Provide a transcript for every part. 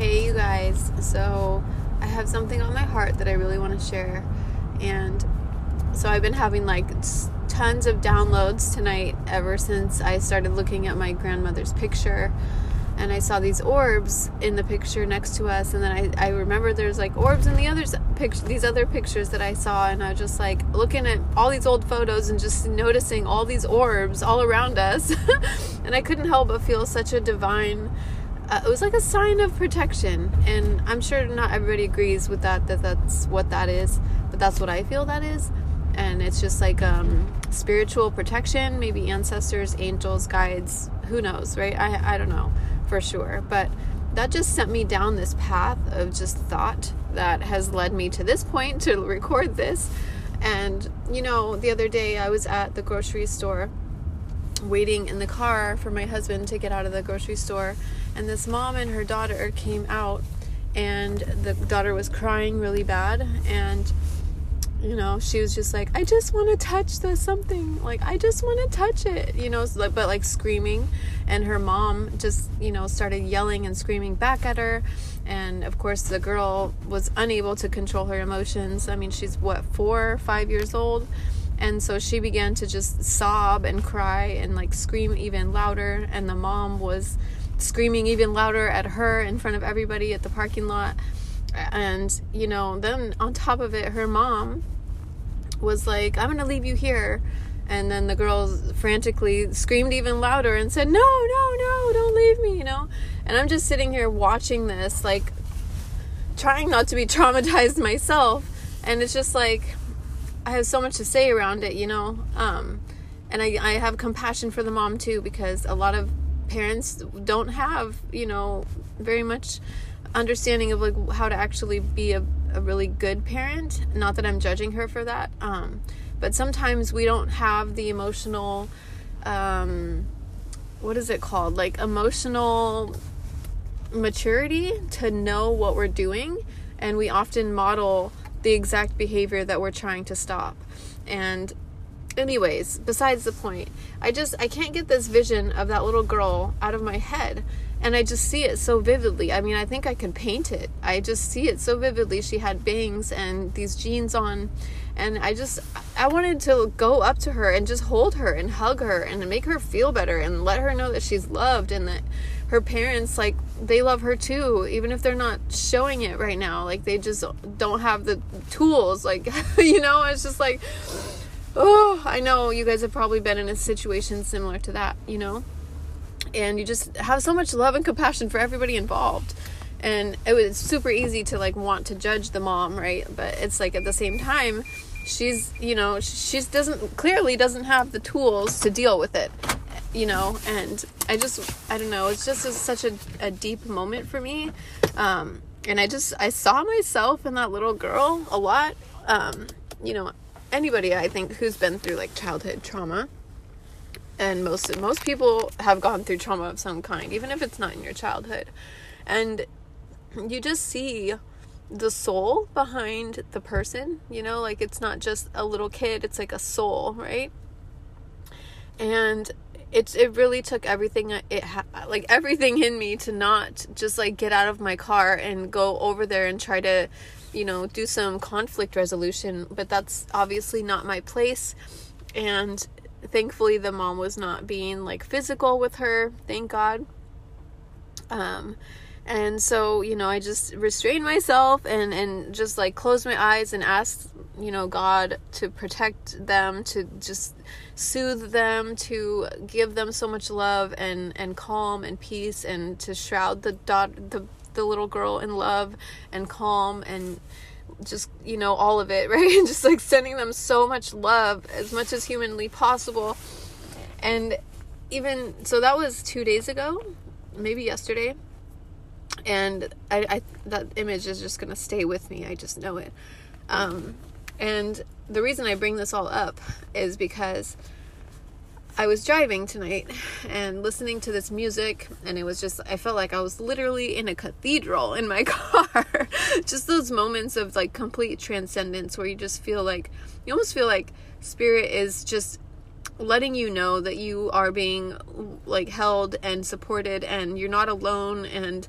Hey, you guys. So, I have something on my heart that I really want to share. And so, I've been having like tons of downloads tonight ever since I started looking at my grandmother's picture. And I saw these orbs in the picture next to us, and then I, I remember there's like orbs in the others picture these other pictures that I saw, and I was just like looking at all these old photos and just noticing all these orbs all around us, and I couldn't help but feel such a divine uh, it was like a sign of protection and i'm sure not everybody agrees with that that that's what that is but that's what i feel that is. And it's just like um, spiritual protection maybe ancestors angels guides who knows right? I, I don't know for sure. But that just sent me down this path of just thought that has led me to this point to record this. And you know the other day i was at the grocery store waiting in the car for my husband to get out of the grocery store. And this mom and her daughter came out and the daughter was crying really bad. And you know she was just like i just want to touch the something. Like i just want to touch it you know but like screaming. And her mom just you know started yelling and screaming back at her. And of course the girl was unable to control her emotions. I mean she's what four five years old and so she began to just sob and cry and like scream even louder and the mom was screaming even louder at her in front of everybody at the parking lot. And, you know, then on top of it, her mom was like, I'm going to leave you here. And then the girls frantically screamed even louder and said, No, no, no, don't leave me, you know? And I'm just sitting here watching this, like, trying not to be traumatized myself. And it's just like, I have so much to say around it, you know? Um, and I, I have compassion for the mom too because a lot of parents don't have, you know, very much understanding of like how to actually be a, a really good parent. Not that I'm judging her for that. Um, but sometimes we don't have the emotional um, what is it called? Like emotional maturity to know what we're doing and we often model the exact behavior that we're trying to stop. And anyways besides the point i just i can't get this vision of that little girl out of my head. And i just see it so vividly. I mean i think i can paint it. I just see it so vividly. She had bangs and these jeans on. And i just i wanted to go up to her and just hold her and hug her and make her feel better and let her know that she's loved and that her parents like they love her too even if they're not showing it right now like they just don't have the tools like you know it's just like oh, I know you guys have probably been in a situation similar to that, you know? And you just have so much love and compassion for everybody involved. And it was super easy to like want to judge the mom, right? But it's like at the same time, she's, you know, she doesn't clearly doesn't have the tools to deal with it, you know? And I just, I don't know, it's just such a, a deep moment for me. Um, and I just, I saw myself in that little girl a lot. Um, you know, anybody I think who's been through like childhood trauma and most most people have gone through trauma of some kind even if it's not in your childhood and you just see the soul behind the person you know like it's not just a little kid it's like a soul right and it's it really took everything it ha- like everything in me to not just like get out of my car and go over there and try to you know, do some conflict resolution, but that's obviously not my place. And thankfully, the mom was not being like physical with her, thank God. Um, and so, you know, I just restrained myself and, and just like closed my eyes and asked, you know, God to protect them, to just soothe them, to give them so much love and, and calm and peace and to shroud the dot, the the little girl in love and calm and just you know all of it right? And just like sending them so much love as much as humanly possible. And even so that was two days ago maybe yesterday and I, I that image is just gonna stay with me i just know it um and the reason i bring this all up is because I was driving tonight and listening to this music, and it was just, I felt like I was literally in a cathedral in my car. just those moments of like complete transcendence where you just feel like, you almost feel like spirit is just letting you know that you are being like held and supported and you're not alone and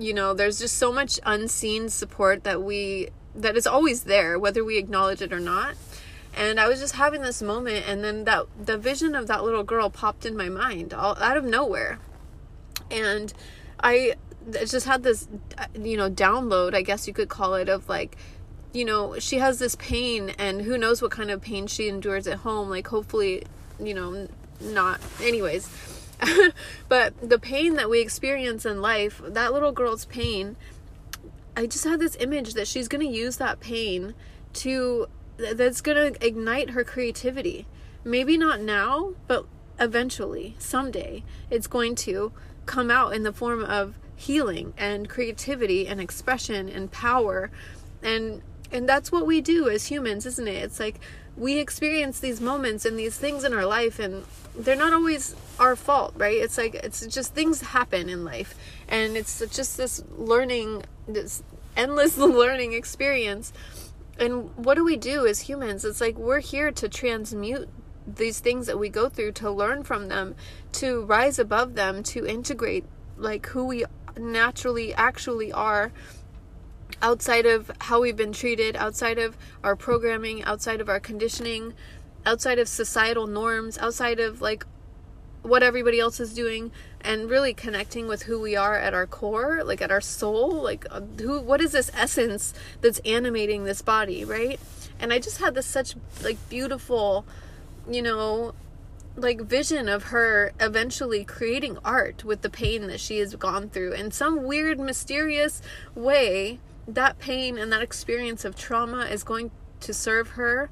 you know there's just so much unseen support that we that is always there whether we acknowledge it or not and i was just having this moment and then that the vision of that little girl popped in my mind all out of nowhere and i just had this uh, you know download i guess you could call it of like you know, she has this pain and who knows what kind of pain she endures at home. Like, hopefully, you know, not. Anyways, but the pain that we experience in life, that little girl's pain, I just had this image that she's going to use that pain to, that's going to ignite her creativity. Maybe not now, but eventually, someday, it's going to come out in the form of healing and creativity and expression and power and and that's what we do as humans, isn't it? It's like we experience these moments and these things in our life and they're not always our fault, right? It's like it's just things happen in life and it's just this learning this endless learning experience. And what do we do as humans? It's like we're here to transmute these things that we go through to learn from them, to rise above them, to integrate like who we naturally actually are outside of how we've been treated, outside of our programming, outside of our conditioning, outside of societal norms, outside of like what everybody else is doing and really connecting with who we are at our core, like at our soul, like uh, who what is this essence that's animating this body, right? And I just had this such like beautiful, you know, like vision of her eventually creating art with the pain that she has gone through in some weird mysterious way that pain and that experience of trauma is going to serve her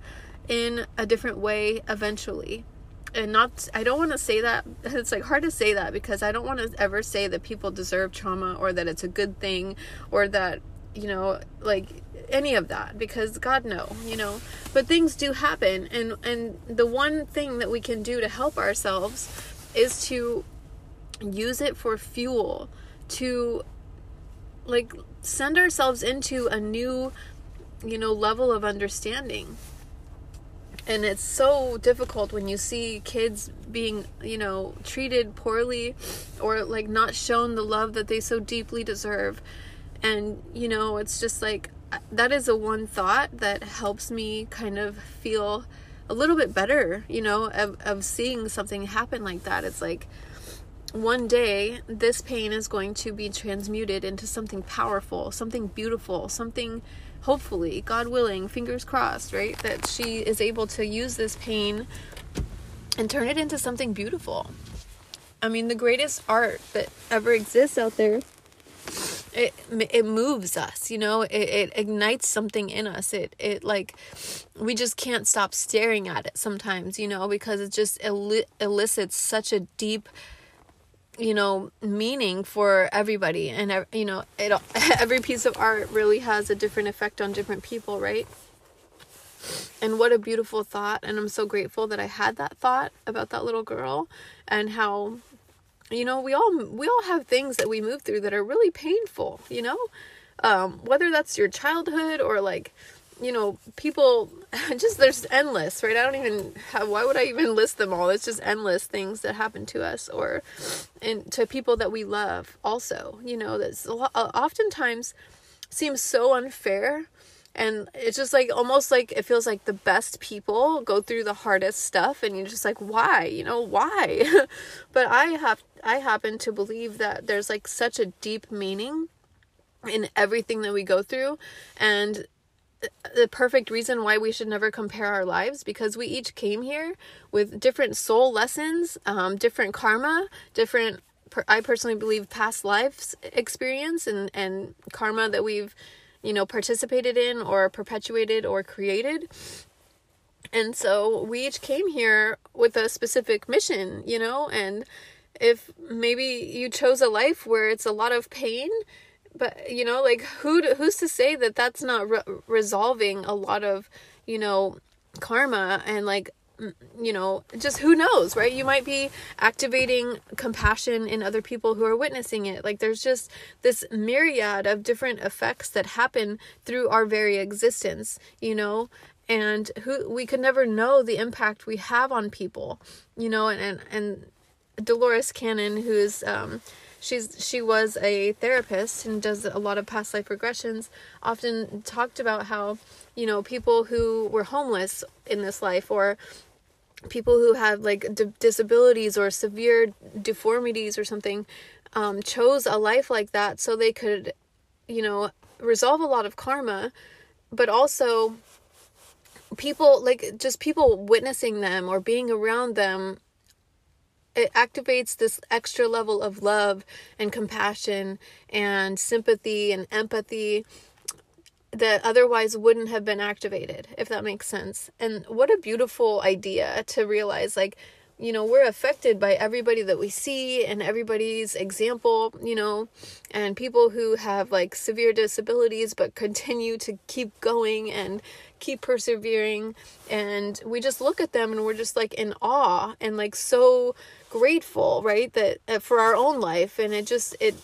in a different way eventually. And not i don't want to say that it's like hard to say that because i don't want to ever say that people deserve trauma or that it's a good thing or that you know like any of that because god no you know. But things do happen and and the one thing that we can do to help ourselves is to use it for fuel to like send ourselves into a new you know level of understanding. And it's so difficult when you see kids being you know treated poorly or like not shown the love that they so deeply deserve. And you know it's just like that is a one thought that helps me kind of feel a little bit better you know of, of seeing something happen like that. It's like one day this pain is going to be transmuted into something powerful, something beautiful, something hopefully, God willing, fingers crossed, right? That she is able to use this pain and turn it into something beautiful. I mean, the greatest art that ever exists out there. It it moves us, you know. It, it ignites something in us. It it like we just can't stop staring at it sometimes, you know, because it just elicits such a deep you know meaning for everybody. And you know it every piece of art really has a different effect on different people right? And what a beautiful thought. And i'm so grateful that i had that thought about that little girl and how you know we all we all have things that we move through that are really painful you know? Um, whether that's your childhood or like you know, people just there's endless, right? I don't even have, why would I even list them all? It's just endless things that happen to us or and to people that we love also, you know, that's a lot, uh, oftentimes seems so unfair and it's just like almost like it feels like the best people go through the hardest stuff and you're just like why you know why but i have i happen to believe that there's like such a deep meaning in everything that we go through and the perfect reason why we should never compare our lives because we each came here with different soul lessons, um, different karma, different. Per- I personally believe past lives experience and and karma that we've, you know, participated in or perpetuated or created. And so we each came here with a specific mission, you know, and if maybe you chose a life where it's a lot of pain but you know like who who's to say that that's not re- resolving a lot of you know karma and like you know just who knows right? You might be activating compassion in other people who are witnessing it. Like there's just this myriad of different effects that happen through our very existence you know? And who we could never know the impact we have on people you know? And and, and dolores cannon who's um she's she was a therapist and does a lot of past life regressions often talked about how you know people who were homeless in this life or people who have like d- disabilities or severe deformities or something um, chose a life like that so they could you know resolve a lot of karma but also people like just people witnessing them or being around them it activates this extra level of love and compassion and sympathy and empathy that otherwise wouldn't have been activated if that makes sense. And what a beautiful idea to realize like you know we're affected by everybody that we see and everybody's example you know and people who have like severe disabilities but continue to keep going and keep persevering. And we just look at them and we're just like in awe and like so grateful right that uh, for our own life. And it just it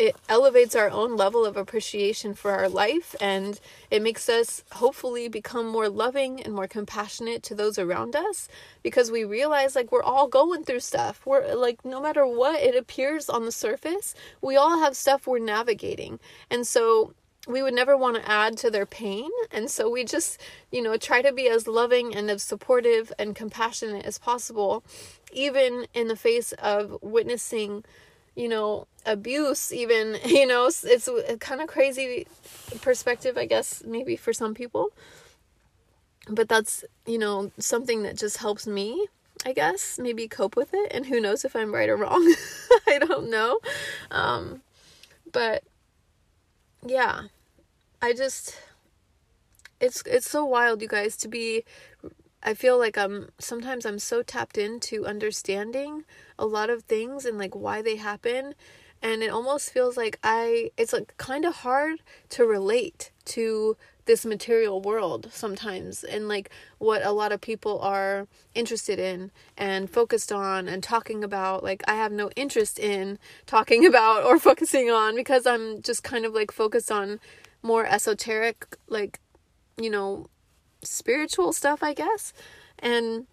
it elevates our own level of appreciation for our life and it makes us hopefully become more loving and more compassionate to those around us because we realize like we're all going through stuff. We're like no matter what it appears on the surface, we all have stuff we're navigating. And so we would never want to add to their pain. And so we just, you know, try to be as loving and as supportive and compassionate as possible, even in the face of witnessing you know abuse even you know it's a kind of crazy perspective i guess maybe for some people. But that's you know something that just helps me i guess maybe cope with it. And who knows if i'm right or wrong. I don't know. Um but yeah. I just it's it's so wild you guys to be I feel like I'm sometimes I'm so tapped into understanding a lot of things and like why they happen and it almost feels like I it's like kind of hard to relate to this material world sometimes and like what a lot of people are interested in and focused on and talking about like I have no interest in talking about or focusing on because I'm just kind of like focused on more esoteric like you know spiritual stuff, I guess. And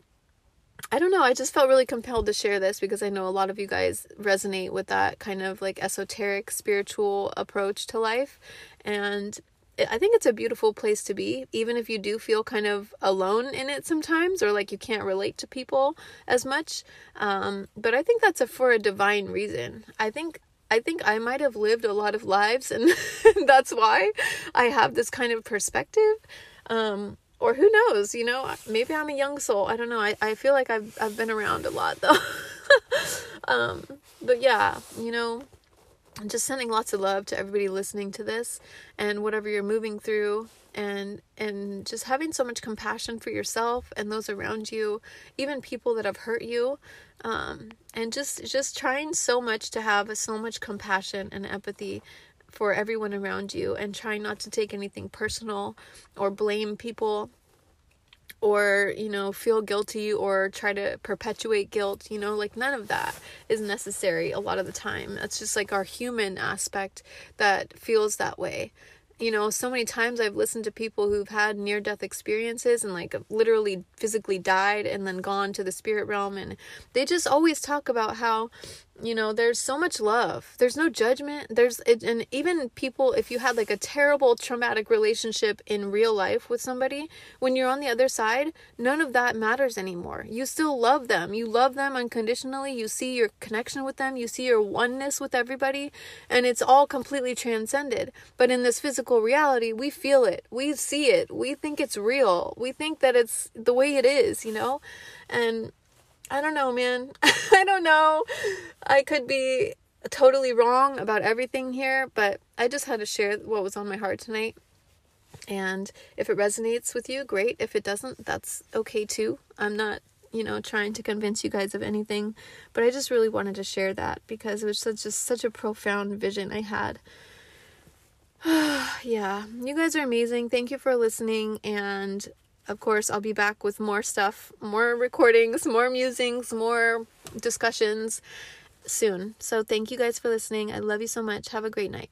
I don't know, I just felt really compelled to share this because I know a lot of you guys resonate with that kind of like esoteric spiritual approach to life. And I think it's a beautiful place to be, even if you do feel kind of alone in it sometimes, or like you can't relate to people as much. Um, but I think that's a, for a divine reason. I think I think I might have lived a lot of lives, and that's why I have this kind of perspective. Um, or who knows you know maybe i'm a young soul i don't know i, I feel like i've i've been around a lot though. Um but yeah you know just sending lots of love to everybody listening to this and whatever you're moving through and and just having so much compassion for yourself and those around you even people that have hurt you um, and just just trying so much to have so much compassion and empathy for everyone around you and trying not to take anything personal or blame people or you know feel guilty or try to perpetuate guilt you know like none of that is necessary a lot of the time that's just like our human aspect that feels that way you know, so many times I've listened to people who've had near death experiences and like literally physically died and then gone to the spirit realm. And they just always talk about how, you know, there's so much love. There's no judgment. There's, and even people, if you had like a terrible traumatic relationship in real life with somebody, when you're on the other side, none of that matters anymore. You still love them. You love them unconditionally. You see your connection with them. You see your oneness with everybody. And it's all completely transcended. But in this physical reality, we feel it, we see it, we think it's real, we think that it's the way it is, you know? And I don't know, man. I don't know. I could be totally wrong about everything here, but I just had to share what was on my heart tonight. And if it resonates with you, great. If it doesn't, that's okay too. I'm not, you know, trying to convince you guys of anything, but I just really wanted to share that because it was such just such a profound vision I had yeah, you guys are amazing. Thank you for listening. And of course, I'll be back with more stuff, more recordings, more musings, more discussions soon. So thank you guys for listening. I love you so much. Have a great night.